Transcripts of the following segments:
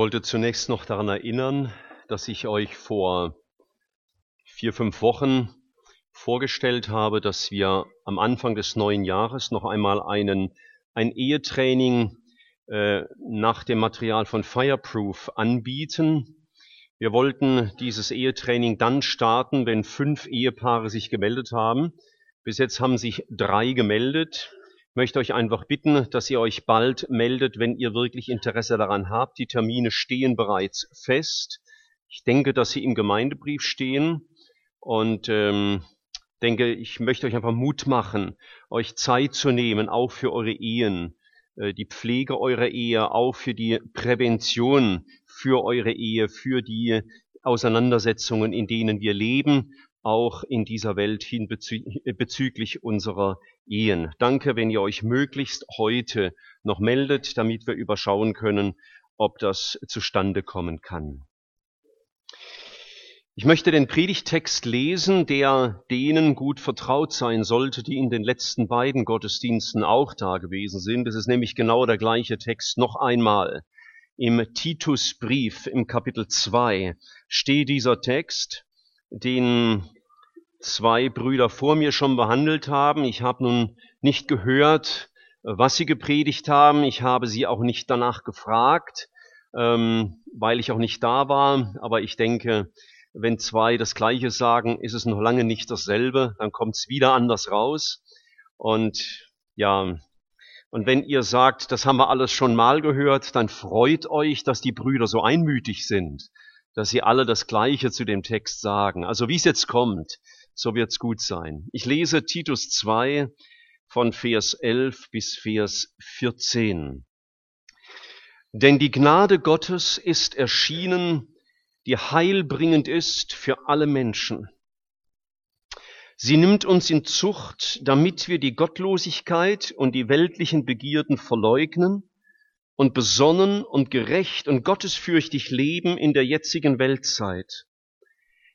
wollte zunächst noch daran erinnern, dass ich euch vor vier, fünf Wochen vorgestellt habe, dass wir am Anfang des neuen Jahres noch einmal einen, ein Ehetraining äh, nach dem Material von Fireproof anbieten. Wir wollten dieses Ehetraining dann starten, wenn fünf Ehepaare sich gemeldet haben. Bis jetzt haben sich drei gemeldet möchte euch einfach bitten, dass ihr euch bald meldet, wenn ihr wirklich Interesse daran habt. Die Termine stehen bereits fest. Ich denke, dass sie im Gemeindebrief stehen und ähm, denke, ich möchte euch einfach Mut machen, euch Zeit zu nehmen, auch für eure Ehen, äh, die Pflege eurer Ehe, auch für die Prävention für eure Ehe, für die Auseinandersetzungen, in denen wir leben auch in dieser Welt hin bezü bezüglich unserer Ehen. Danke, wenn ihr euch möglichst heute noch meldet, damit wir überschauen können, ob das zustande kommen kann. Ich möchte den Predigtext lesen, der denen gut vertraut sein sollte, die in den letzten beiden Gottesdiensten auch da gewesen sind. Es ist nämlich genau der gleiche Text noch einmal. Im Titusbrief im Kapitel 2 steht dieser Text den zwei Brüder vor mir schon behandelt haben. Ich habe nun nicht gehört, was sie gepredigt haben. Ich habe sie auch nicht danach gefragt, ähm, weil ich auch nicht da war. Aber ich denke, wenn zwei das Gleiche sagen, ist es noch lange nicht dasselbe. Dann kommt es wieder anders raus. Und ja, und wenn ihr sagt, das haben wir alles schon mal gehört, dann freut euch, dass die Brüder so einmütig sind dass sie alle das Gleiche zu dem Text sagen. Also wie es jetzt kommt, so wird's gut sein. Ich lese Titus 2 von Vers 11 bis Vers 14. Denn die Gnade Gottes ist erschienen, die heilbringend ist für alle Menschen. Sie nimmt uns in Zucht, damit wir die Gottlosigkeit und die weltlichen Begierden verleugnen und besonnen und gerecht und gottesfürchtig leben in der jetzigen Weltzeit,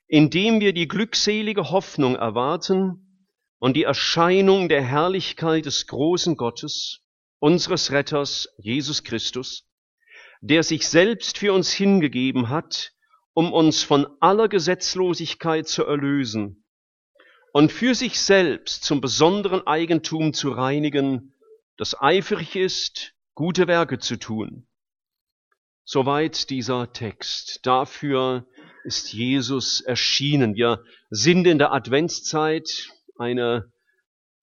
indem wir die glückselige Hoffnung erwarten und die Erscheinung der Herrlichkeit des großen Gottes, unseres Retters Jesus Christus, der sich selbst für uns hingegeben hat, um uns von aller Gesetzlosigkeit zu erlösen und für sich selbst zum besonderen Eigentum zu reinigen, das eifrig ist, gute Werke zu tun. Soweit dieser Text. Dafür ist Jesus erschienen. Wir sind in der Adventszeit eine,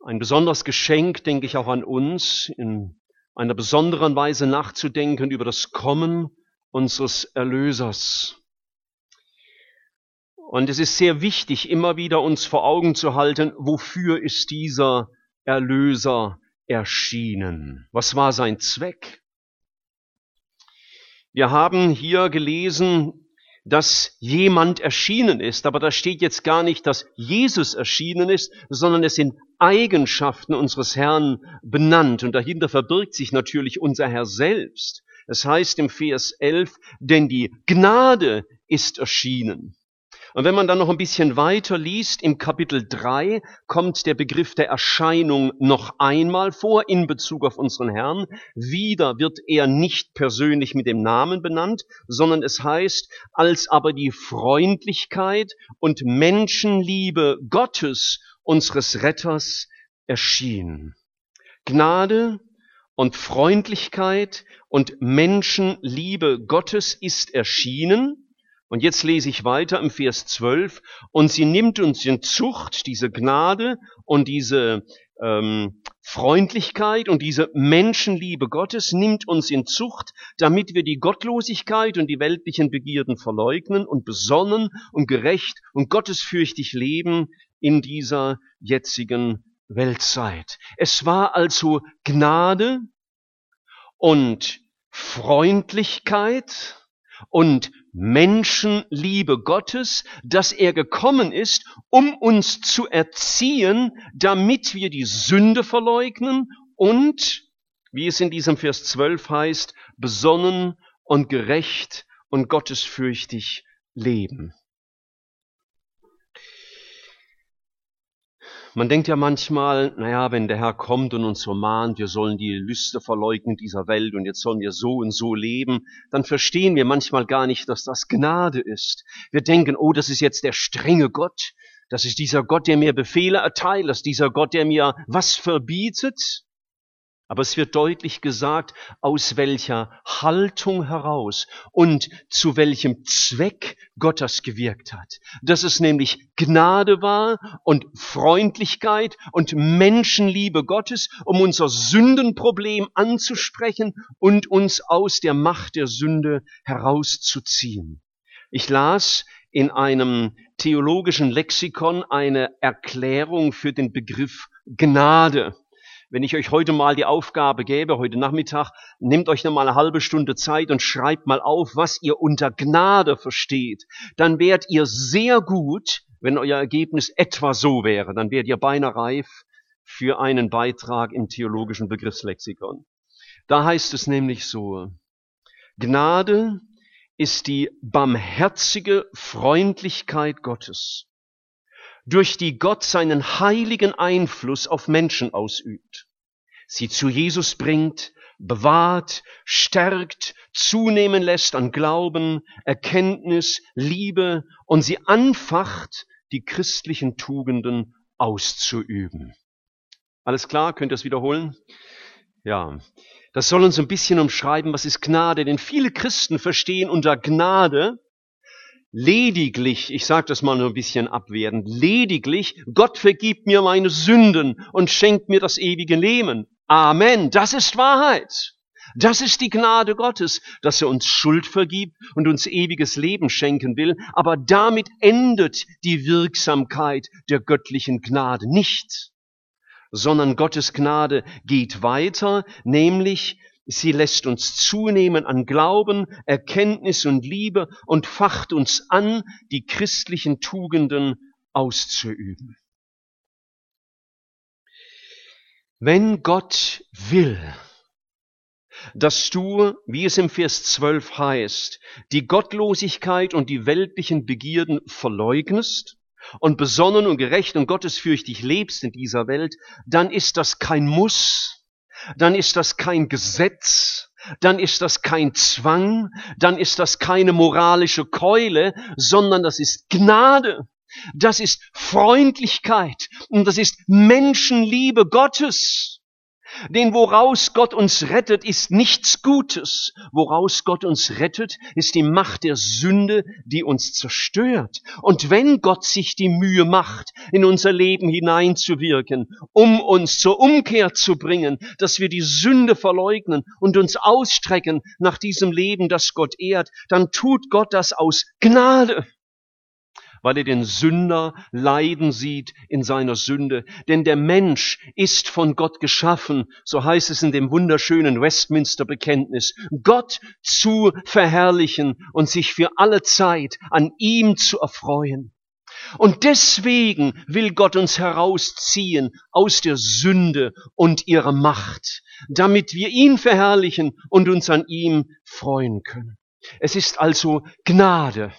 ein besonderes Geschenk, denke ich auch an uns, in einer besonderen Weise nachzudenken über das Kommen unseres Erlösers. Und es ist sehr wichtig, immer wieder uns vor Augen zu halten, wofür ist dieser Erlöser erschienen. Was war sein Zweck? Wir haben hier gelesen, dass jemand erschienen ist, aber da steht jetzt gar nicht, dass Jesus erschienen ist, sondern es sind Eigenschaften unseres Herrn benannt und dahinter verbirgt sich natürlich unser Herr selbst. Es heißt im Vers 11, denn die Gnade ist erschienen. Und wenn man dann noch ein bisschen weiter liest, im Kapitel 3 kommt der Begriff der Erscheinung noch einmal vor in Bezug auf unseren Herrn. Wieder wird er nicht persönlich mit dem Namen benannt, sondern es heißt, als aber die Freundlichkeit und Menschenliebe Gottes, unseres Retters, erschien. Gnade und Freundlichkeit und Menschenliebe Gottes ist erschienen und jetzt lese ich weiter im Vers 12. Und sie nimmt uns in Zucht, diese Gnade und diese ähm, Freundlichkeit und diese Menschenliebe Gottes nimmt uns in Zucht, damit wir die Gottlosigkeit und die weltlichen Begierden verleugnen und besonnen und gerecht und gottesfürchtig leben in dieser jetzigen Weltzeit. Es war also Gnade und Freundlichkeit und Menschenliebe Gottes, dass er gekommen ist, um uns zu erziehen, damit wir die Sünde verleugnen und, wie es in diesem Vers 12 heißt, besonnen und gerecht und gottesfürchtig leben. Man denkt ja manchmal, naja, wenn der Herr kommt und uns vermahnt, wir sollen die Lüste verleugnen dieser Welt und jetzt sollen wir so und so leben, dann verstehen wir manchmal gar nicht, dass das Gnade ist. Wir denken, oh, das ist jetzt der strenge Gott, das ist dieser Gott, der mir Befehle erteilt, das ist dieser Gott, der mir was verbietet. Aber es wird deutlich gesagt, aus welcher Haltung heraus und zu welchem Zweck Gott das gewirkt hat. Dass es nämlich Gnade war und Freundlichkeit und Menschenliebe Gottes, um unser Sündenproblem anzusprechen und uns aus der Macht der Sünde herauszuziehen. Ich las in einem theologischen Lexikon eine Erklärung für den Begriff Gnade. Wenn ich euch heute mal die Aufgabe gäbe, heute Nachmittag, nehmt euch noch mal eine halbe Stunde Zeit und schreibt mal auf, was ihr unter Gnade versteht, dann wärt ihr sehr gut, wenn euer Ergebnis etwa so wäre, dann wärt ihr beinahe reif für einen Beitrag im theologischen Begriffslexikon. Da heißt es nämlich so, Gnade ist die barmherzige Freundlichkeit Gottes durch die Gott seinen heiligen Einfluss auf Menschen ausübt, sie zu Jesus bringt, bewahrt, stärkt, zunehmen lässt an Glauben, Erkenntnis, Liebe und sie anfacht, die christlichen Tugenden auszuüben. Alles klar? Könnt ihr das wiederholen? Ja. Das soll uns ein bisschen umschreiben, was ist Gnade, denn viele Christen verstehen unter Gnade lediglich, ich sage das mal nur ein bisschen abwertend, lediglich, Gott vergibt mir meine Sünden und schenkt mir das ewige Leben. Amen, das ist Wahrheit. Das ist die Gnade Gottes, dass er uns Schuld vergibt und uns ewiges Leben schenken will, aber damit endet die Wirksamkeit der göttlichen Gnade nicht, sondern Gottes Gnade geht weiter, nämlich Sie lässt uns zunehmen an Glauben, Erkenntnis und Liebe und facht uns an, die christlichen Tugenden auszuüben. Wenn Gott will, dass du, wie es im Vers 12 heißt, die Gottlosigkeit und die weltlichen Begierden verleugnest und besonnen und gerecht und gottesfürchtig lebst in dieser Welt, dann ist das kein Muss, dann ist das kein Gesetz, dann ist das kein Zwang, dann ist das keine moralische Keule, sondern das ist Gnade. Das ist Freundlichkeit und das ist Menschenliebe Gottes. Denn woraus Gott uns rettet, ist nichts Gutes. Woraus Gott uns rettet, ist die Macht der Sünde, die uns zerstört. Und wenn Gott sich die Mühe macht, in unser Leben hineinzuwirken, um uns zur Umkehr zu bringen, dass wir die Sünde verleugnen und uns ausstrecken nach diesem Leben, das Gott ehrt, dann tut Gott das aus Gnade weil er den Sünder leiden sieht in seiner Sünde. Denn der Mensch ist von Gott geschaffen, so heißt es in dem wunderschönen Westminster Bekenntnis, Gott zu verherrlichen und sich für alle Zeit an ihm zu erfreuen. Und deswegen will Gott uns herausziehen aus der Sünde und ihrer Macht, damit wir ihn verherrlichen und uns an ihm freuen können. Es ist also Gnade,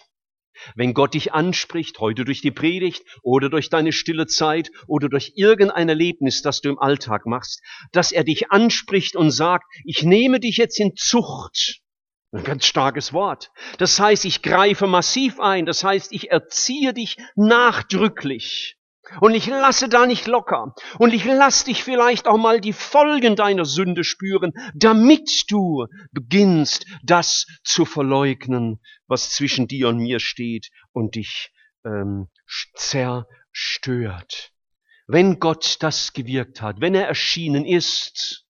wenn Gott dich anspricht, heute durch die Predigt oder durch deine stille Zeit oder durch irgendein Erlebnis, das du im Alltag machst, dass er dich anspricht und sagt, ich nehme dich jetzt in Zucht. Ein ganz starkes Wort. Das heißt, ich greife massiv ein. Das heißt, ich erziehe dich nachdrücklich. Und ich lasse da nicht locker. Und ich lasse dich vielleicht auch mal die Folgen deiner Sünde spüren, damit du beginnst, das zu verleugnen, was zwischen dir und mir steht und dich ähm, zerstört. Wenn Gott das gewirkt hat, wenn er erschienen ist,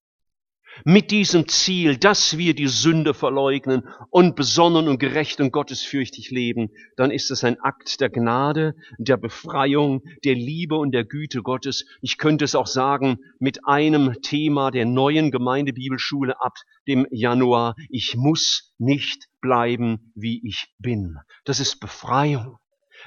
mit diesem Ziel, dass wir die Sünde verleugnen und besonnen und gerecht und gottesfürchtig leben, dann ist es ein Akt der Gnade, der Befreiung, der Liebe und der Güte Gottes. Ich könnte es auch sagen mit einem Thema der neuen Gemeindebibelschule ab dem Januar. Ich muss nicht bleiben, wie ich bin. Das ist Befreiung.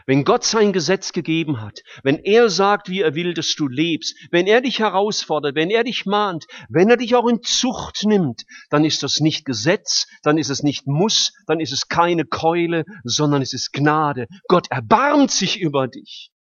Wenn Gott sein Gesetz gegeben hat, wenn er sagt, wie er will, dass du lebst, wenn er dich herausfordert, wenn er dich mahnt, wenn er dich auch in Zucht nimmt, dann ist das nicht Gesetz, dann ist es nicht Muss, dann ist es keine Keule, sondern es ist Gnade. Gott erbarmt sich über dich.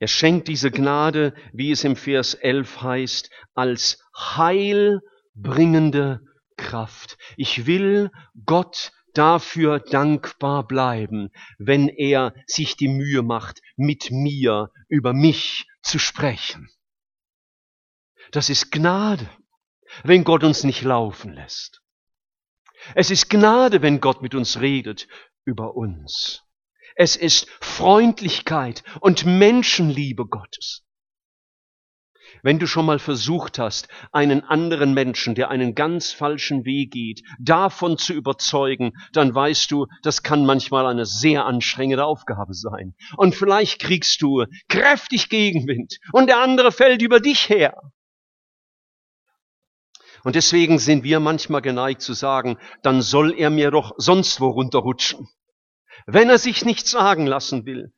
Er schenkt diese Gnade, wie es im Vers 11 heißt, als heilbringende Kraft. Ich will Gott dafür dankbar bleiben, wenn er sich die Mühe macht, mit mir über mich zu sprechen. Das ist Gnade, wenn Gott uns nicht laufen lässt. Es ist Gnade, wenn Gott mit uns redet über uns. Es ist Freundlichkeit und Menschenliebe Gottes. Wenn du schon mal versucht hast, einen anderen Menschen, der einen ganz falschen Weg geht, davon zu überzeugen, dann weißt du, das kann manchmal eine sehr anstrengende Aufgabe sein. Und vielleicht kriegst du kräftig Gegenwind und der andere fällt über dich her. Und deswegen sind wir manchmal geneigt zu sagen, dann soll er mir doch sonst wo runterrutschen. Wenn er sich nichts sagen lassen will.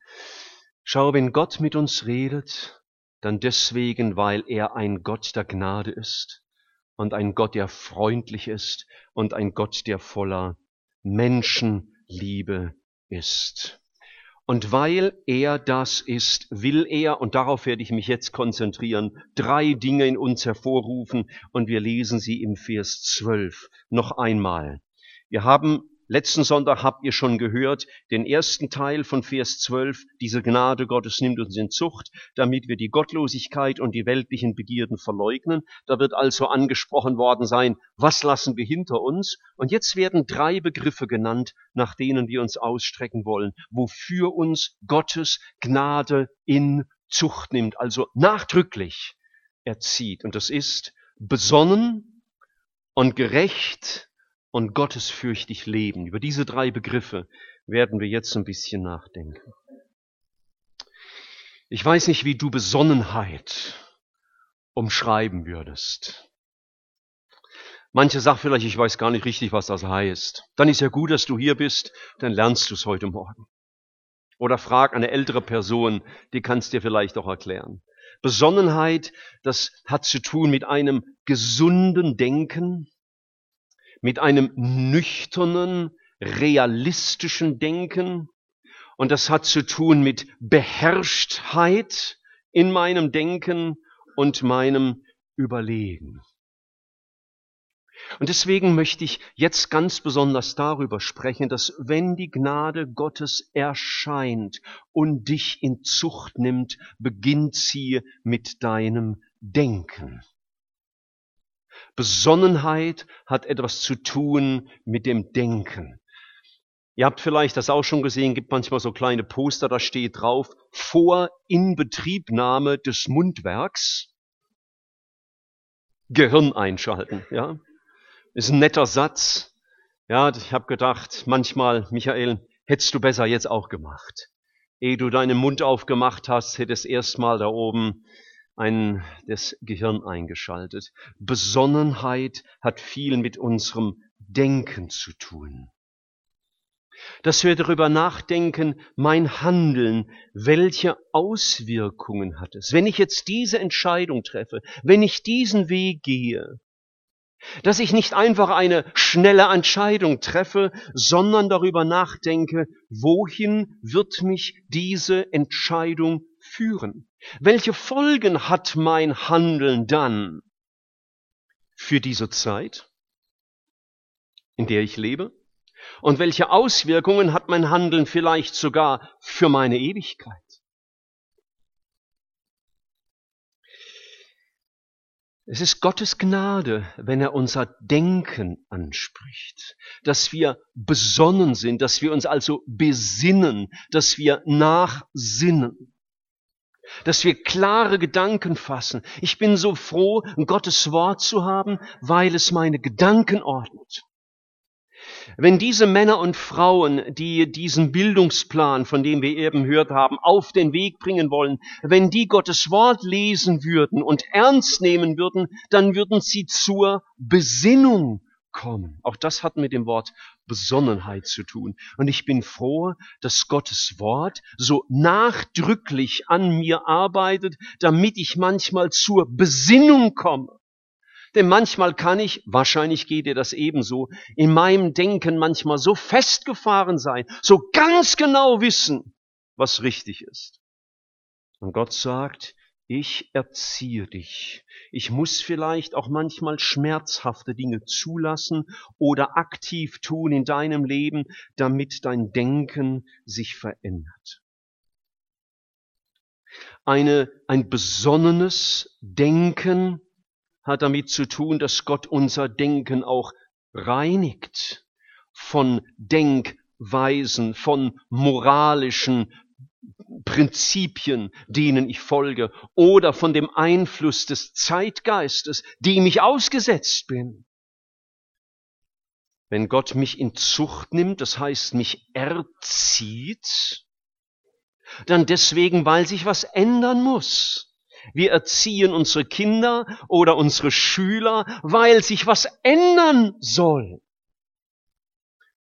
Schau, wenn Gott mit uns redet, dann deswegen, weil er ein Gott der Gnade ist und ein Gott, der freundlich ist und ein Gott, der voller Menschenliebe ist. Und weil er das ist, will er, und darauf werde ich mich jetzt konzentrieren, drei Dinge in uns hervorrufen, und wir lesen sie im Vers 12 noch einmal. Wir haben Letzten Sonntag habt ihr schon gehört, den ersten Teil von Vers 12, diese Gnade Gottes nimmt uns in Zucht, damit wir die Gottlosigkeit und die weltlichen Begierden verleugnen. Da wird also angesprochen worden sein, was lassen wir hinter uns? Und jetzt werden drei Begriffe genannt, nach denen wir uns ausstrecken wollen, wofür uns Gottes Gnade in Zucht nimmt, also nachdrücklich erzieht. Und das ist besonnen und gerecht und gottesfürchtig leben. Über diese drei Begriffe werden wir jetzt ein bisschen nachdenken. Ich weiß nicht, wie du Besonnenheit umschreiben würdest. Manche sagen vielleicht, ich weiß gar nicht richtig, was das heißt. Dann ist ja gut, dass du hier bist, dann lernst du es heute Morgen. Oder frag eine ältere Person, die kannst dir vielleicht auch erklären. Besonnenheit, das hat zu tun mit einem gesunden Denken, mit einem nüchternen, realistischen Denken. Und das hat zu tun mit Beherrschtheit in meinem Denken und meinem Überlegen. Und deswegen möchte ich jetzt ganz besonders darüber sprechen, dass wenn die Gnade Gottes erscheint und dich in Zucht nimmt, beginnt sie mit deinem Denken. Besonnenheit hat etwas zu tun mit dem Denken. Ihr habt vielleicht das auch schon gesehen, gibt manchmal so kleine Poster, da steht drauf, vor Inbetriebnahme des Mundwerks Gehirn einschalten. Ja, ist ein netter Satz. Ja, ich habe gedacht, manchmal, Michael, hättest du besser jetzt auch gemacht. Ehe du deinen Mund aufgemacht hast, hättest erstmal da oben ein, das Gehirn eingeschaltet. Besonnenheit hat viel mit unserem Denken zu tun. Dass wir darüber nachdenken, mein Handeln, welche Auswirkungen hat es? Wenn ich jetzt diese Entscheidung treffe, wenn ich diesen Weg gehe, dass ich nicht einfach eine schnelle Entscheidung treffe, sondern darüber nachdenke, wohin wird mich diese Entscheidung führen? Welche Folgen hat mein Handeln dann für diese Zeit, in der ich lebe? Und welche Auswirkungen hat mein Handeln vielleicht sogar für meine Ewigkeit? Es ist Gottes Gnade, wenn er unser Denken anspricht, dass wir besonnen sind, dass wir uns also besinnen, dass wir nachsinnen dass wir klare Gedanken fassen. Ich bin so froh, Gottes Wort zu haben, weil es meine Gedanken ordnet. Wenn diese Männer und Frauen, die diesen Bildungsplan, von dem wir eben gehört haben, auf den Weg bringen wollen, wenn die Gottes Wort lesen würden und ernst nehmen würden, dann würden sie zur Besinnung kommen. Auch das hat mit dem Wort Besonnenheit zu tun. Und ich bin froh, dass Gottes Wort so nachdrücklich an mir arbeitet, damit ich manchmal zur Besinnung komme. Denn manchmal kann ich, wahrscheinlich geht dir das ebenso, in meinem Denken manchmal so festgefahren sein, so ganz genau wissen, was richtig ist. Und Gott sagt, ich erziehe dich. Ich muss vielleicht auch manchmal schmerzhafte Dinge zulassen oder aktiv tun in deinem Leben, damit dein Denken sich verändert. Eine, ein besonnenes Denken hat damit zu tun, dass Gott unser Denken auch reinigt von Denkweisen, von moralischen Prinzipien, denen ich folge, oder von dem Einfluss des Zeitgeistes, dem ich ausgesetzt bin. Wenn Gott mich in Zucht nimmt, das heißt mich erzieht, dann deswegen, weil sich was ändern muss. Wir erziehen unsere Kinder oder unsere Schüler, weil sich was ändern soll.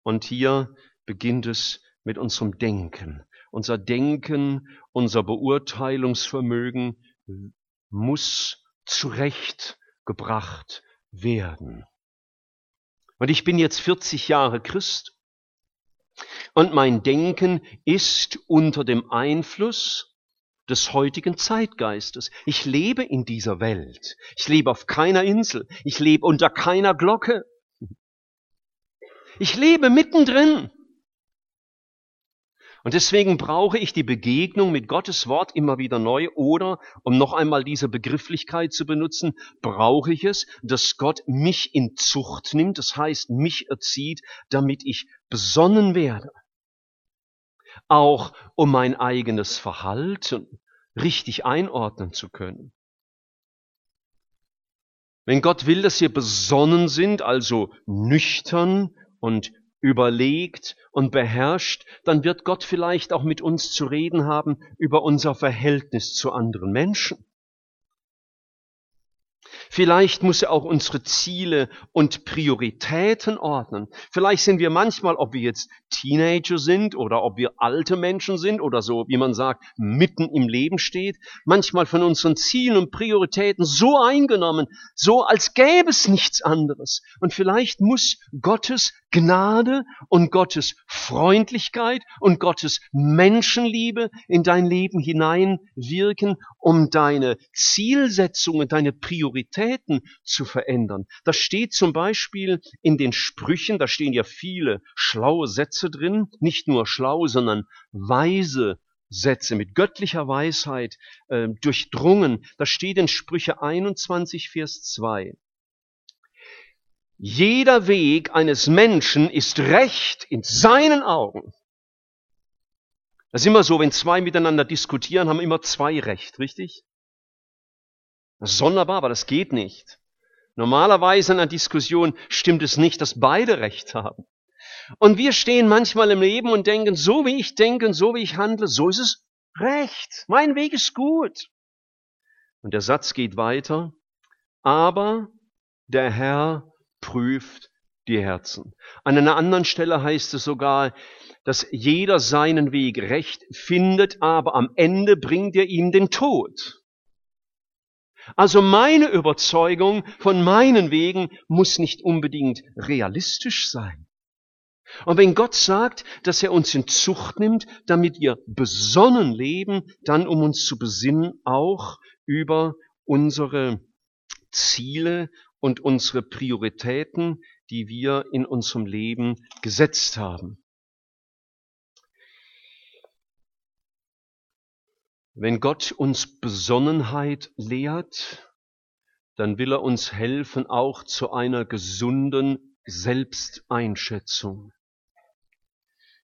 Und hier beginnt es mit unserem Denken. Unser Denken, unser Beurteilungsvermögen muss zurechtgebracht werden. Und ich bin jetzt 40 Jahre Christ und mein Denken ist unter dem Einfluss des heutigen Zeitgeistes. Ich lebe in dieser Welt. Ich lebe auf keiner Insel. Ich lebe unter keiner Glocke. Ich lebe mittendrin. Und deswegen brauche ich die Begegnung mit Gottes Wort immer wieder neu oder, um noch einmal diese Begrifflichkeit zu benutzen, brauche ich es, dass Gott mich in Zucht nimmt, das heißt mich erzieht, damit ich besonnen werde. Auch um mein eigenes Verhalten richtig einordnen zu können. Wenn Gott will, dass wir besonnen sind, also nüchtern und überlegt und beherrscht, dann wird Gott vielleicht auch mit uns zu reden haben über unser Verhältnis zu anderen Menschen. Vielleicht muss er auch unsere Ziele und Prioritäten ordnen. Vielleicht sind wir manchmal, ob wir jetzt Teenager sind oder ob wir alte Menschen sind oder so, wie man sagt, mitten im Leben steht, manchmal von unseren Zielen und Prioritäten so eingenommen, so als gäbe es nichts anderes. Und vielleicht muss Gottes Gnade und Gottes Freundlichkeit und Gottes Menschenliebe in dein Leben hineinwirken, um deine Zielsetzungen, deine Prioritäten zu verändern. Das steht zum Beispiel in den Sprüchen, da stehen ja viele schlaue Sätze drin, nicht nur schlau, sondern weise Sätze mit göttlicher Weisheit äh, durchdrungen. Da steht in Sprüche 21, Vers 2. Jeder Weg eines Menschen ist recht in seinen Augen. Das ist immer so, wenn zwei miteinander diskutieren, haben immer zwei Recht, richtig? Das ist sonderbar, aber das geht nicht. Normalerweise in einer Diskussion stimmt es nicht, dass beide Recht haben. Und wir stehen manchmal im Leben und denken, so wie ich denke und so wie ich handle, so ist es recht. Mein Weg ist gut. Und der Satz geht weiter. Aber der Herr prüft die Herzen. An einer anderen Stelle heißt es sogar, dass jeder seinen Weg recht findet, aber am Ende bringt er ihm den Tod. Also meine Überzeugung von meinen Wegen muss nicht unbedingt realistisch sein. Und wenn Gott sagt, dass er uns in Zucht nimmt, damit wir besonnen leben, dann um uns zu besinnen auch über unsere Ziele und unsere Prioritäten, die wir in unserem Leben gesetzt haben. Wenn Gott uns Besonnenheit lehrt, dann will er uns helfen auch zu einer gesunden Selbsteinschätzung.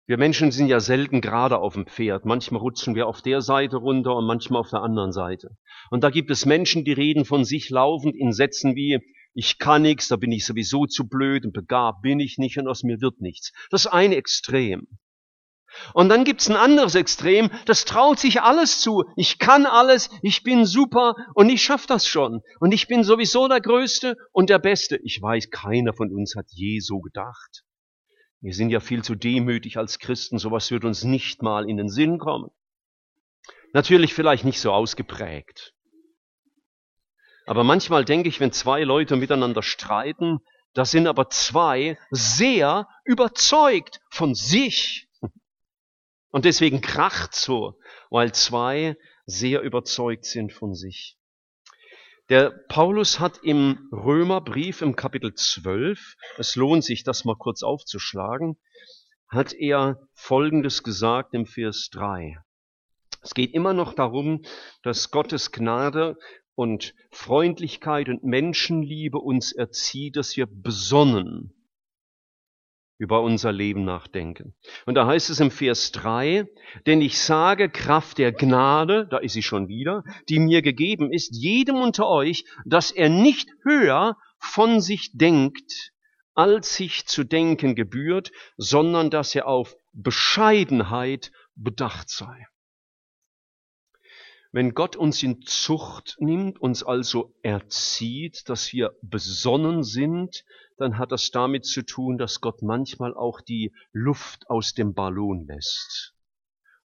Wir Menschen sind ja selten gerade auf dem Pferd. Manchmal rutschen wir auf der Seite runter und manchmal auf der anderen Seite. Und da gibt es Menschen, die reden von sich laufend in Sätzen wie, ich kann nichts, da bin ich sowieso zu blöd und begabt bin ich nicht und aus mir wird nichts. Das ist ein Extrem. Und dann gibt's ein anderes Extrem, das traut sich alles zu. Ich kann alles, ich bin super und ich schaff das schon. Und ich bin sowieso der Größte und der Beste. Ich weiß, keiner von uns hat je so gedacht. Wir sind ja viel zu demütig als Christen, sowas wird uns nicht mal in den Sinn kommen. Natürlich vielleicht nicht so ausgeprägt. Aber manchmal denke ich, wenn zwei Leute miteinander streiten, da sind aber zwei sehr überzeugt von sich. Und deswegen kracht so, weil zwei sehr überzeugt sind von sich. Der Paulus hat im Römerbrief im Kapitel 12, es lohnt sich, das mal kurz aufzuschlagen, hat er Folgendes gesagt im Vers 3. Es geht immer noch darum, dass Gottes Gnade und Freundlichkeit und Menschenliebe uns erzieht, dass wir besonnen über unser Leben nachdenken. Und da heißt es im Vers 3, denn ich sage Kraft der Gnade, da ist sie schon wieder, die mir gegeben ist, jedem unter euch, dass er nicht höher von sich denkt, als sich zu denken gebührt, sondern dass er auf Bescheidenheit bedacht sei. Wenn Gott uns in Zucht nimmt, uns also erzieht, dass wir besonnen sind, dann hat das damit zu tun, dass Gott manchmal auch die Luft aus dem Ballon lässt.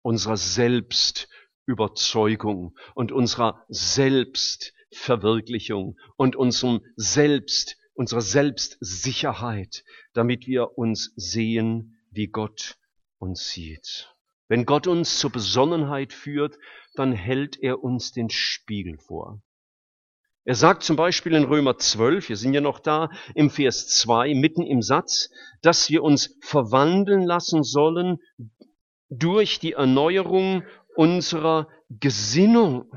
Unserer Selbstüberzeugung und unserer Selbstverwirklichung und unserem Selbst, unserer Selbstsicherheit, damit wir uns sehen, wie Gott uns sieht. Wenn Gott uns zur Besonnenheit führt, dann hält er uns den Spiegel vor. Er sagt zum Beispiel in Römer 12, wir sind ja noch da, im Vers 2, mitten im Satz, dass wir uns verwandeln lassen sollen durch die Erneuerung unserer Gesinnung.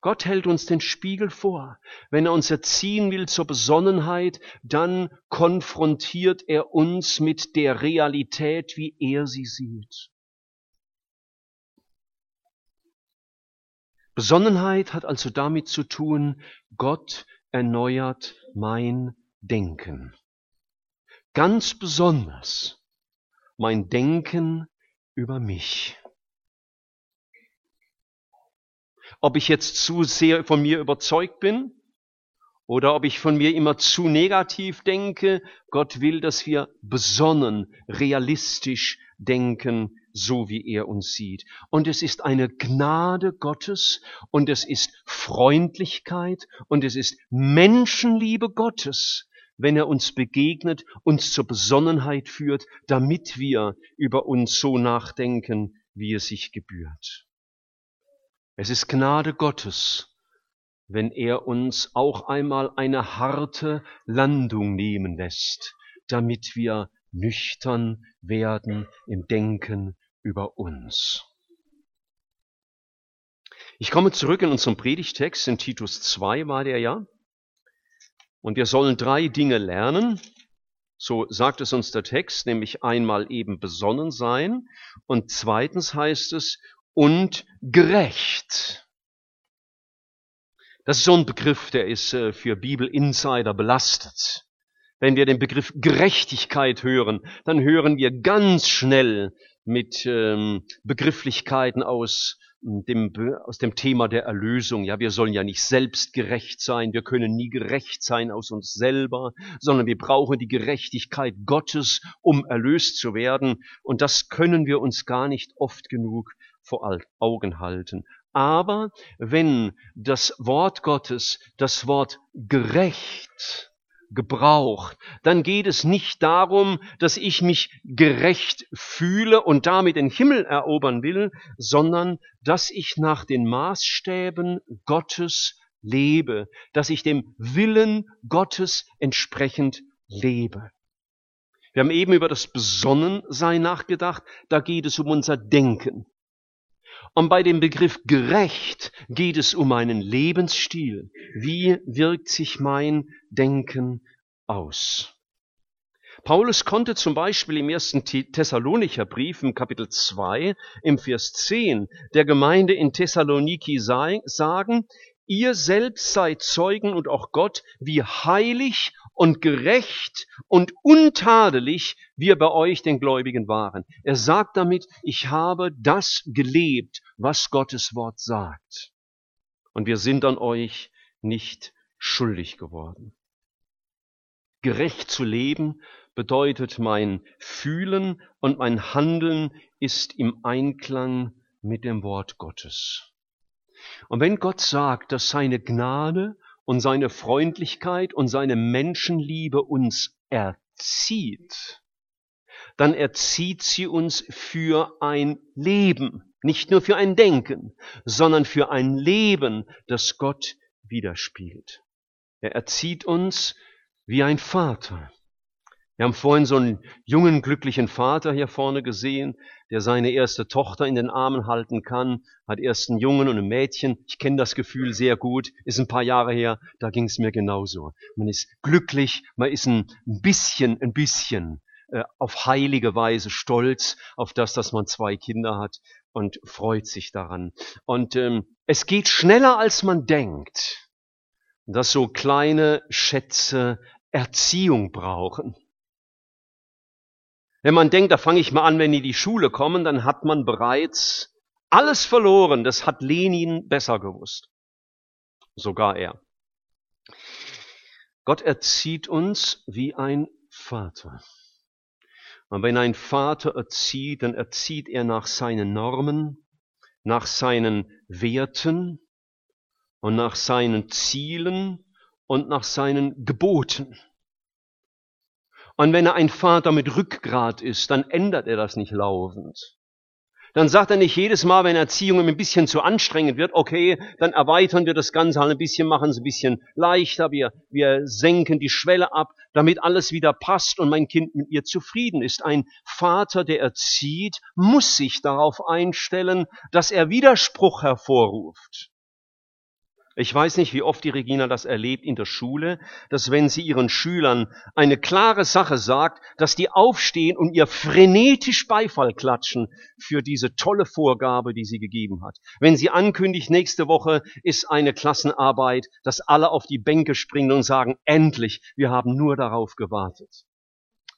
Gott hält uns den Spiegel vor. Wenn er uns erziehen will zur Besonnenheit, dann konfrontiert er uns mit der Realität, wie er sie sieht. Besonnenheit hat also damit zu tun, Gott erneuert mein Denken. Ganz besonders mein Denken über mich. Ob ich jetzt zu sehr von mir überzeugt bin oder ob ich von mir immer zu negativ denke, Gott will, dass wir besonnen, realistisch denken, so wie er uns sieht. Und es ist eine Gnade Gottes und es ist Freundlichkeit und es ist Menschenliebe Gottes, wenn er uns begegnet, uns zur Besonnenheit führt, damit wir über uns so nachdenken, wie es sich gebührt. Es ist Gnade Gottes, wenn er uns auch einmal eine harte Landung nehmen lässt, damit wir nüchtern werden im Denken über uns. Ich komme zurück in unserem Predigtext, in Titus 2 war der ja. Und wir sollen drei Dinge lernen. So sagt es uns der Text, nämlich einmal eben besonnen sein und zweitens heißt es und gerecht. Das ist so ein Begriff, der ist äh, für Bibelinsider belastet. Wenn wir den Begriff Gerechtigkeit hören, dann hören wir ganz schnell mit ähm, Begrifflichkeiten aus hm, dem, aus dem Thema der Erlösung. Ja, wir sollen ja nicht selbst gerecht sein. Wir können nie gerecht sein aus uns selber, sondern wir brauchen die Gerechtigkeit Gottes, um erlöst zu werden. Und das können wir uns gar nicht oft genug vor Augen halten. Aber wenn das Wort Gottes das Wort gerecht gebraucht, dann geht es nicht darum, dass ich mich gerecht fühle und damit den Himmel erobern will, sondern dass ich nach den Maßstäben Gottes lebe, dass ich dem Willen Gottes entsprechend lebe. Wir haben eben über das Besonnensein nachgedacht, da geht es um unser Denken. Und bei dem Begriff gerecht geht es um meinen Lebensstil. Wie wirkt sich mein Denken aus? Paulus konnte zum Beispiel im ersten Thessalonicher Brief im Kapitel 2 im Vers 10 der Gemeinde in Thessaloniki sagen, ihr selbst seid Zeugen und auch Gott, wie heilig und gerecht und untadelig wir bei euch den Gläubigen waren. Er sagt damit, ich habe das gelebt, was Gottes Wort sagt. Und wir sind an euch nicht schuldig geworden. Gerecht zu leben bedeutet mein Fühlen und mein Handeln ist im Einklang mit dem Wort Gottes. Und wenn Gott sagt, dass seine Gnade und seine Freundlichkeit und seine Menschenliebe uns erzieht, dann erzieht sie uns für ein Leben. Nicht nur für ein Denken, sondern für ein Leben, das Gott widerspiegelt. Er erzieht uns wie ein Vater. Wir haben vorhin so einen jungen, glücklichen Vater hier vorne gesehen, der seine erste Tochter in den Armen halten kann, hat erst einen Jungen und ein Mädchen. Ich kenne das Gefühl sehr gut, ist ein paar Jahre her, da ging es mir genauso. Man ist glücklich, man ist ein bisschen, ein bisschen äh, auf heilige Weise stolz auf das, dass man zwei Kinder hat und freut sich daran. Und ähm, es geht schneller, als man denkt, dass so kleine Schätze Erziehung brauchen. Wenn man denkt, da fange ich mal an, wenn die die Schule kommen, dann hat man bereits alles verloren. Das hat Lenin besser gewusst. Sogar er. Gott erzieht uns wie ein Vater. Und wenn ein Vater erzieht, dann erzieht er nach seinen Normen, nach seinen Werten und nach seinen Zielen und nach seinen Geboten. Und wenn er ein Vater mit Rückgrat ist, dann ändert er das nicht laufend. Dann sagt er nicht jedes Mal, wenn Erziehung ein bisschen zu anstrengend wird, okay, dann erweitern wir das Ganze halt ein bisschen, machen es ein bisschen leichter, wir, wir senken die Schwelle ab, damit alles wieder passt und mein Kind mit ihr zufrieden ist. Ein Vater, der erzieht, muss sich darauf einstellen, dass er Widerspruch hervorruft. Ich weiß nicht, wie oft die Regina das erlebt in der Schule, dass wenn sie ihren Schülern eine klare Sache sagt, dass die aufstehen und ihr frenetisch Beifall klatschen für diese tolle Vorgabe, die sie gegeben hat. Wenn sie ankündigt, nächste Woche ist eine Klassenarbeit, dass alle auf die Bänke springen und sagen, endlich, wir haben nur darauf gewartet.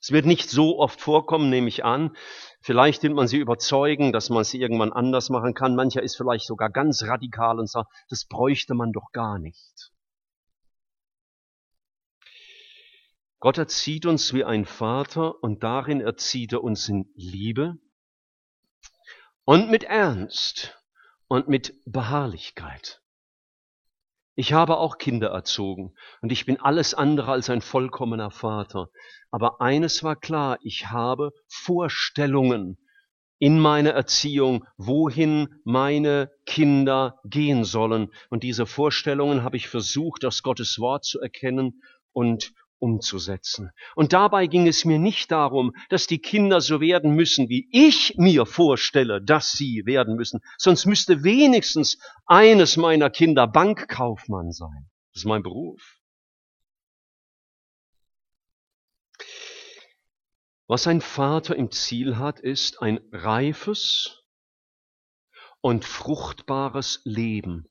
Es wird nicht so oft vorkommen, nehme ich an, Vielleicht will man sie überzeugen, dass man sie irgendwann anders machen kann. Mancher ist vielleicht sogar ganz radikal und sagt, das bräuchte man doch gar nicht. Gott erzieht uns wie ein Vater und darin erzieht er uns in Liebe und mit Ernst und mit Beharrlichkeit. Ich habe auch Kinder erzogen und ich bin alles andere als ein vollkommener Vater. Aber eines war klar, ich habe Vorstellungen in meiner Erziehung, wohin meine Kinder gehen sollen. Und diese Vorstellungen habe ich versucht, aus Gottes Wort zu erkennen und umzusetzen. Und dabei ging es mir nicht darum, dass die Kinder so werden müssen, wie ich mir vorstelle, dass sie werden müssen. Sonst müsste wenigstens eines meiner Kinder Bankkaufmann sein. Das ist mein Beruf. Was ein Vater im Ziel hat, ist ein reifes und fruchtbares Leben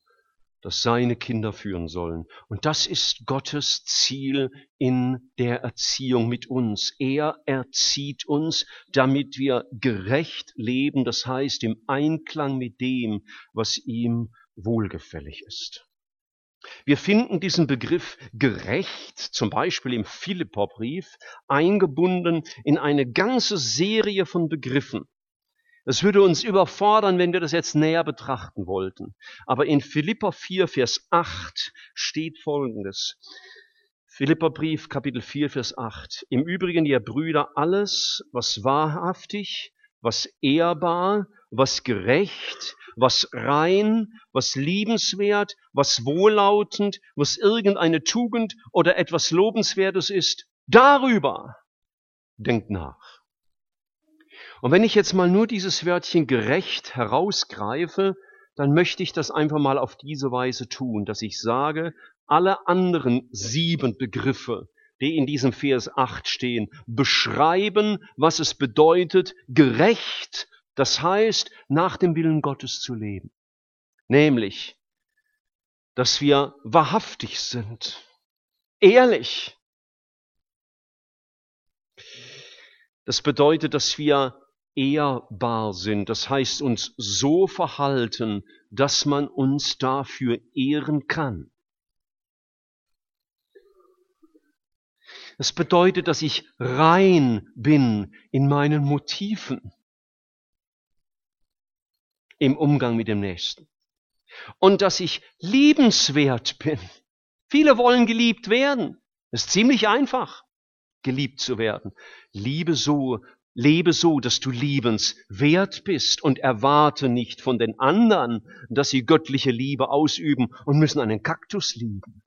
das seine Kinder führen sollen. Und das ist Gottes Ziel in der Erziehung mit uns. Er erzieht uns, damit wir gerecht leben, das heißt im Einklang mit dem, was ihm wohlgefällig ist. Wir finden diesen Begriff gerecht, zum Beispiel im Philipperbrief, eingebunden in eine ganze Serie von Begriffen. Es würde uns überfordern, wenn wir das jetzt näher betrachten wollten. Aber in Philippa 4, Vers 8 steht Folgendes. Philipperbrief, Kapitel 4, Vers 8. Im Übrigen, ihr Brüder, alles, was wahrhaftig, was ehrbar, was gerecht, was rein, was liebenswert, was wohllautend, was irgendeine Tugend oder etwas Lobenswertes ist, darüber denkt nach. Und wenn ich jetzt mal nur dieses Wörtchen gerecht herausgreife, dann möchte ich das einfach mal auf diese Weise tun, dass ich sage, alle anderen sieben Begriffe, die in diesem Vers 8 stehen, beschreiben, was es bedeutet, gerecht, das heißt, nach dem Willen Gottes zu leben. Nämlich, dass wir wahrhaftig sind, ehrlich. Das bedeutet, dass wir ehrbar sind, das heißt uns so verhalten, dass man uns dafür ehren kann. Das bedeutet, dass ich rein bin in meinen Motiven im Umgang mit dem Nächsten. Und dass ich liebenswert bin. Viele wollen geliebt werden. Das ist ziemlich einfach, geliebt zu werden. Liebe so, Lebe so, dass du liebenswert bist und erwarte nicht von den anderen, dass sie göttliche Liebe ausüben und müssen einen Kaktus lieben.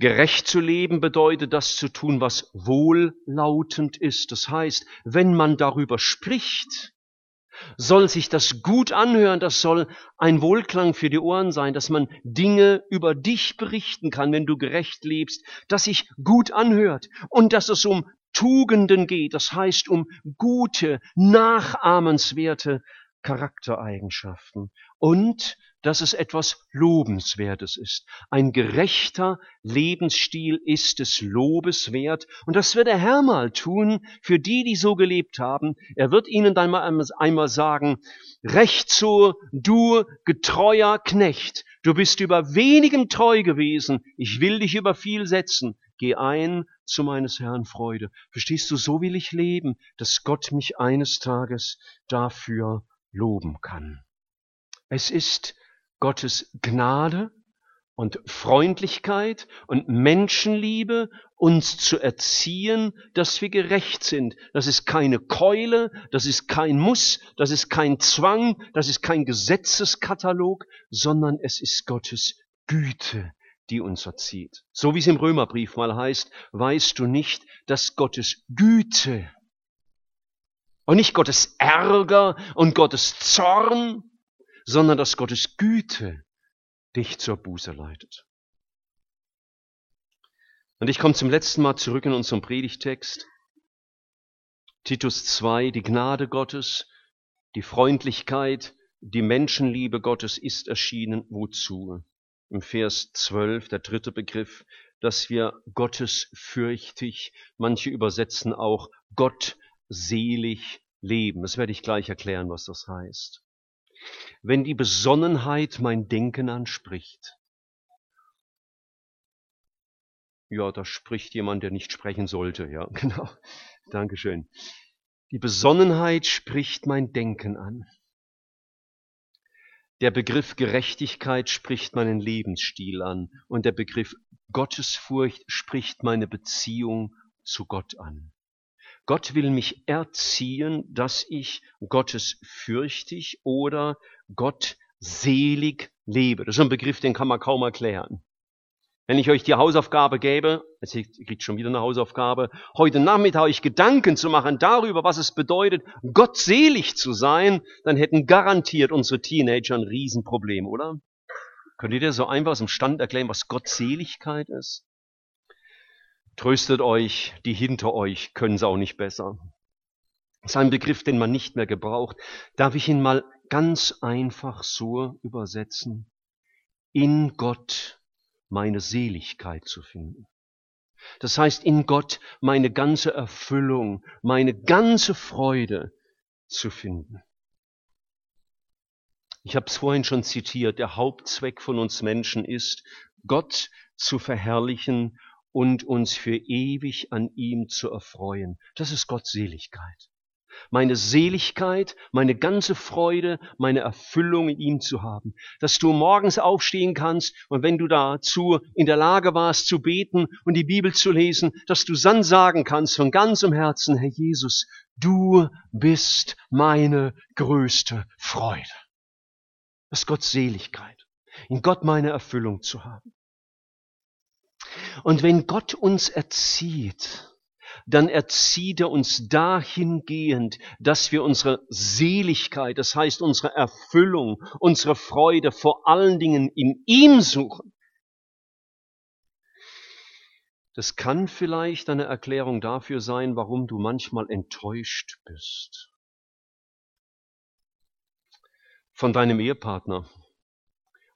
Gerecht zu leben bedeutet das zu tun, was wohllautend ist. Das heißt, wenn man darüber spricht, soll sich das gut anhören, das soll ein Wohlklang für die Ohren sein, dass man Dinge über dich berichten kann, wenn du gerecht lebst, dass sich gut anhört und dass es um Tugenden geht, das heißt um gute, nachahmenswerte Charaktereigenschaften. Und dass es etwas Lobenswertes ist. Ein gerechter Lebensstil ist des Lobes wert. Und das wird der Herr mal tun für die, die so gelebt haben. Er wird ihnen dann mal einmal sagen, recht so, du getreuer Knecht, du bist über wenigem treu gewesen, ich will dich über viel setzen. Geh ein zu meines Herrn Freude. Verstehst du, so will ich leben, dass Gott mich eines Tages dafür loben kann. Es ist Gottes Gnade und Freundlichkeit und Menschenliebe uns zu erziehen, dass wir gerecht sind. Das ist keine Keule, das ist kein Muss, das ist kein Zwang, das ist kein Gesetzeskatalog, sondern es ist Gottes Güte, die uns erzieht. So wie es im Römerbrief mal heißt, weißt du nicht, dass Gottes Güte und nicht Gottes Ärger und Gottes Zorn, sondern dass Gottes Güte dich zur Buße leitet. Und ich komme zum letzten Mal zurück in unserem Predigtext. Titus 2, die Gnade Gottes, die Freundlichkeit, die Menschenliebe Gottes ist erschienen. Wozu? Im Vers 12, der dritte Begriff, dass wir Gottes fürchtig, manche übersetzen auch Gott selig leben. Das werde ich gleich erklären, was das heißt. Wenn die Besonnenheit mein Denken anspricht, ja, da spricht jemand, der nicht sprechen sollte, ja, genau. Dankeschön. Die Besonnenheit spricht mein Denken an. Der Begriff Gerechtigkeit spricht meinen Lebensstil an und der Begriff Gottesfurcht spricht meine Beziehung zu Gott an. Gott will mich erziehen, dass ich Gottes fürchtig oder Gott selig lebe. Das ist ein Begriff, den kann man kaum erklären. Wenn ich euch die Hausaufgabe gäbe, jetzt kriegt schon wieder eine Hausaufgabe, heute Nachmittag euch Gedanken zu machen darüber, was es bedeutet, gottselig zu sein, dann hätten garantiert unsere Teenager ein Riesenproblem, oder? Könnt ihr dir so einfach aus dem Stand erklären, was Gottseligkeit ist? Tröstet euch, die hinter euch können es auch nicht besser. Das ist ein Begriff, den man nicht mehr gebraucht. Darf ich ihn mal ganz einfach so übersetzen? In Gott meine Seligkeit zu finden. Das heißt, in Gott meine ganze Erfüllung, meine ganze Freude zu finden. Ich habe es vorhin schon zitiert, der Hauptzweck von uns Menschen ist, Gott zu verherrlichen und uns für ewig an ihm zu erfreuen. Das ist Gottseligkeit. Meine Seligkeit, meine ganze Freude, meine Erfüllung in ihm zu haben. Dass du morgens aufstehen kannst und wenn du dazu in der Lage warst zu beten und die Bibel zu lesen, dass du dann sagen kannst von ganzem Herzen, Herr Jesus, du bist meine größte Freude. Das ist Gottseligkeit. In Gott meine Erfüllung zu haben. Und wenn Gott uns erzieht, dann erzieht er uns dahingehend, dass wir unsere Seligkeit, das heißt unsere Erfüllung, unsere Freude vor allen Dingen in ihm suchen. Das kann vielleicht eine Erklärung dafür sein, warum du manchmal enttäuscht bist. Von deinem Ehepartner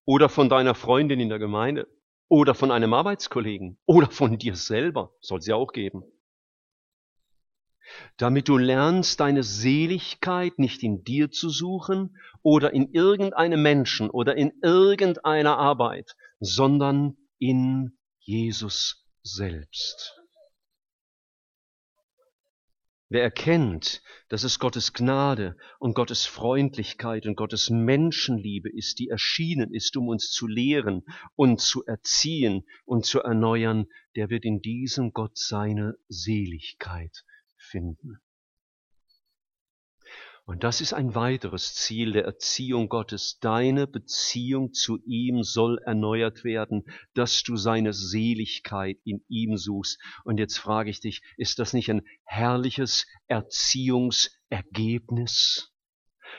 oder von deiner Freundin in der Gemeinde oder von einem Arbeitskollegen oder von dir selber, soll ja auch geben. Damit du lernst, deine Seligkeit nicht in dir zu suchen oder in irgendeinem Menschen oder in irgendeiner Arbeit, sondern in Jesus selbst. Wer erkennt, dass es Gottes Gnade und Gottes Freundlichkeit und Gottes Menschenliebe ist, die erschienen ist, um uns zu lehren und zu erziehen und zu erneuern, der wird in diesem Gott seine Seligkeit finden. Und das ist ein weiteres Ziel der Erziehung Gottes. Deine Beziehung zu ihm soll erneuert werden, dass du seine Seligkeit in ihm suchst. Und jetzt frage ich dich, ist das nicht ein herrliches Erziehungsergebnis?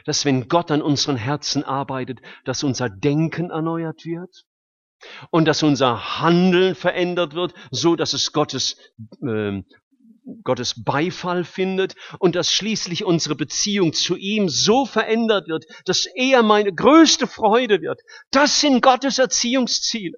Dass wenn Gott an unseren Herzen arbeitet, dass unser Denken erneuert wird? und dass unser Handeln verändert wird, so dass es Gottes äh, Gottes Beifall findet und dass schließlich unsere Beziehung zu ihm so verändert wird, dass er meine größte Freude wird. Das sind Gottes Erziehungsziele.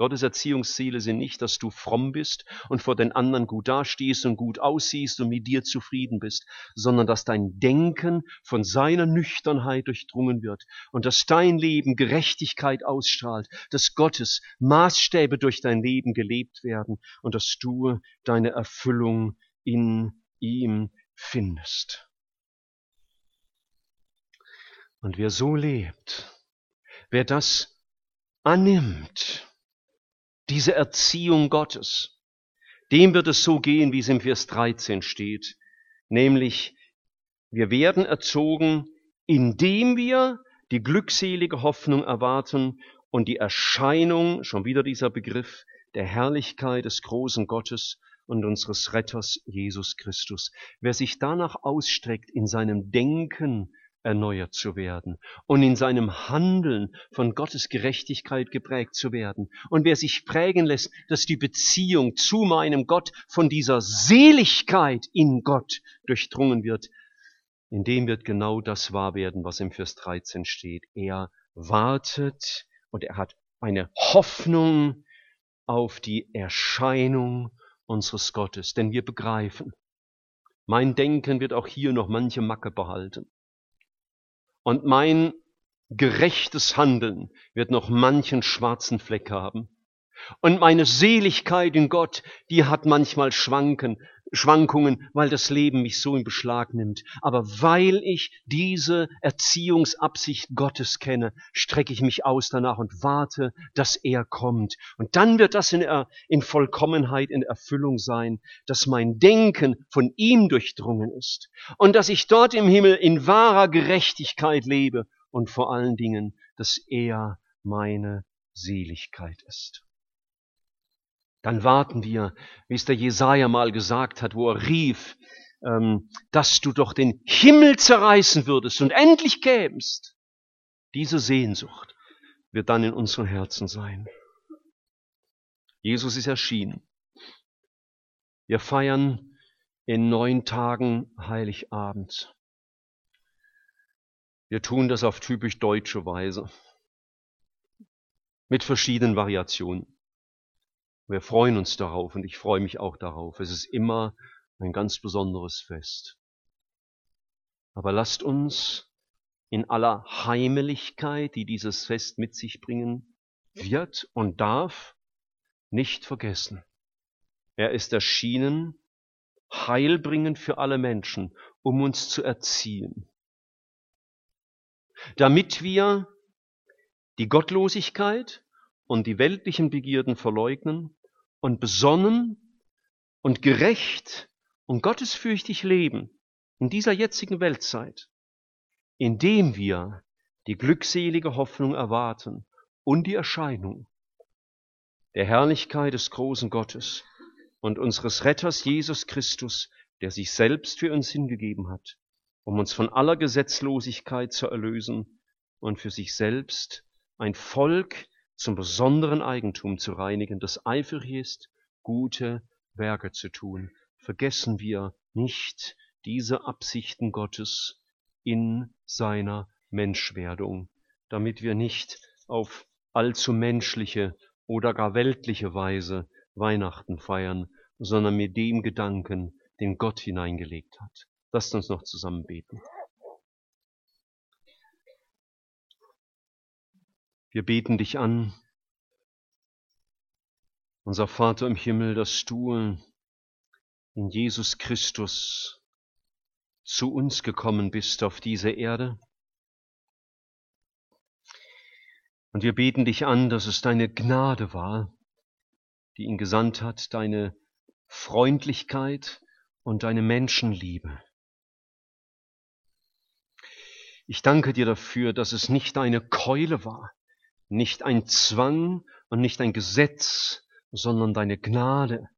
Gottes Erziehungsziele sind nicht, dass du fromm bist und vor den anderen gut dastehst und gut aussiehst und mit dir zufrieden bist, sondern dass dein Denken von seiner Nüchternheit durchdrungen wird und dass dein Leben Gerechtigkeit ausstrahlt, dass Gottes Maßstäbe durch dein Leben gelebt werden und dass du deine Erfüllung in ihm findest. Und wer so lebt, wer das annimmt, diese Erziehung Gottes, dem wird es so gehen, wie es im Vers 13 steht, nämlich wir werden erzogen, indem wir die glückselige Hoffnung erwarten und die Erscheinung, schon wieder dieser Begriff, der Herrlichkeit des großen Gottes und unseres Retters Jesus Christus. Wer sich danach ausstreckt in seinem Denken, erneuert zu werden und in seinem Handeln von Gottes Gerechtigkeit geprägt zu werden. Und wer sich prägen lässt, dass die Beziehung zu meinem Gott von dieser Seligkeit in Gott durchdrungen wird, in dem wird genau das wahr werden, was im Vers 13 steht. Er wartet und er hat eine Hoffnung auf die Erscheinung unseres Gottes. Denn wir begreifen, mein Denken wird auch hier noch manche Macke behalten. Und mein gerechtes Handeln wird noch manchen schwarzen Fleck haben. Und meine Seligkeit in Gott, die hat manchmal Schwanken, Schwankungen, weil das Leben mich so in Beschlag nimmt. Aber weil ich diese Erziehungsabsicht Gottes kenne, strecke ich mich aus danach und warte, dass er kommt. Und dann wird das in, in Vollkommenheit, in Erfüllung sein, dass mein Denken von ihm durchdrungen ist und dass ich dort im Himmel in wahrer Gerechtigkeit lebe und vor allen Dingen, dass er meine Seligkeit ist dann warten wir, wie es der Jesaja mal gesagt hat, wo er rief, ähm, dass du doch den Himmel zerreißen würdest und endlich kämst. Diese Sehnsucht wird dann in unseren Herzen sein. Jesus ist erschienen. Wir feiern in neun Tagen Heiligabend. Wir tun das auf typisch deutsche Weise, mit verschiedenen Variationen. Wir freuen uns darauf und ich freue mich auch darauf. Es ist immer ein ganz besonderes Fest. Aber lasst uns in aller Heimeligkeit, die dieses Fest mit sich bringen wird und darf, nicht vergessen. Er ist erschienen, heilbringend für alle Menschen, um uns zu erziehen, damit wir die Gottlosigkeit und die weltlichen Begierden verleugnen und besonnen und gerecht und gottesfürchtig leben in dieser jetzigen Weltzeit, indem wir die glückselige Hoffnung erwarten und die Erscheinung der Herrlichkeit des großen Gottes und unseres Retters Jesus Christus, der sich selbst für uns hingegeben hat, um uns von aller Gesetzlosigkeit zu erlösen und für sich selbst ein Volk zum besonderen Eigentum zu reinigen, das eifrig ist, gute Werke zu tun. Vergessen wir nicht diese Absichten Gottes in seiner Menschwerdung, damit wir nicht auf allzu menschliche oder gar weltliche Weise Weihnachten feiern, sondern mit dem Gedanken, den Gott hineingelegt hat. Lasst uns noch zusammen beten. Wir beten dich an, unser Vater im Himmel, dass du in Jesus Christus zu uns gekommen bist auf diese Erde. Und wir beten dich an, dass es deine Gnade war, die ihn gesandt hat, deine Freundlichkeit und deine Menschenliebe. Ich danke dir dafür, dass es nicht eine Keule war, nicht ein Zwang und nicht ein Gesetz, sondern deine Gnade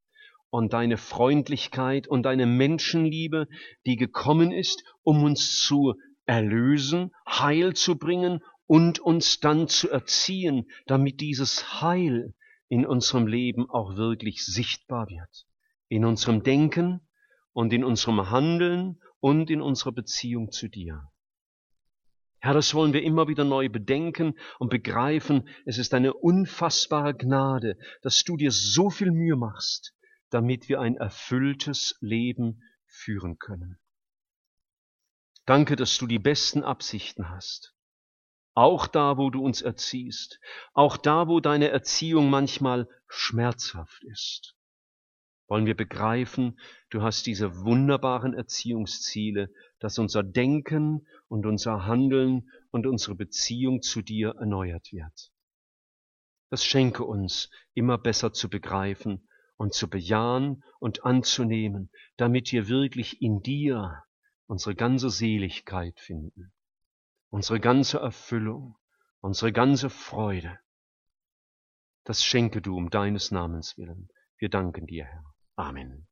und deine Freundlichkeit und deine Menschenliebe, die gekommen ist, um uns zu erlösen, Heil zu bringen und uns dann zu erziehen, damit dieses Heil in unserem Leben auch wirklich sichtbar wird. In unserem Denken und in unserem Handeln und in unserer Beziehung zu dir. Herr, das wollen wir immer wieder neu bedenken und begreifen. Es ist eine unfassbare Gnade, dass du dir so viel Mühe machst, damit wir ein erfülltes Leben führen können. Danke, dass du die besten Absichten hast. Auch da, wo du uns erziehst. Auch da, wo deine Erziehung manchmal schmerzhaft ist. Wollen wir begreifen, du hast diese wunderbaren Erziehungsziele, dass unser Denken und unser Handeln und unsere Beziehung zu dir erneuert wird. Das schenke uns, immer besser zu begreifen und zu bejahen und anzunehmen, damit wir wirklich in dir unsere ganze Seligkeit finden, unsere ganze Erfüllung, unsere ganze Freude. Das schenke du um deines Namens willen. Wir danken dir, Herr. Amen.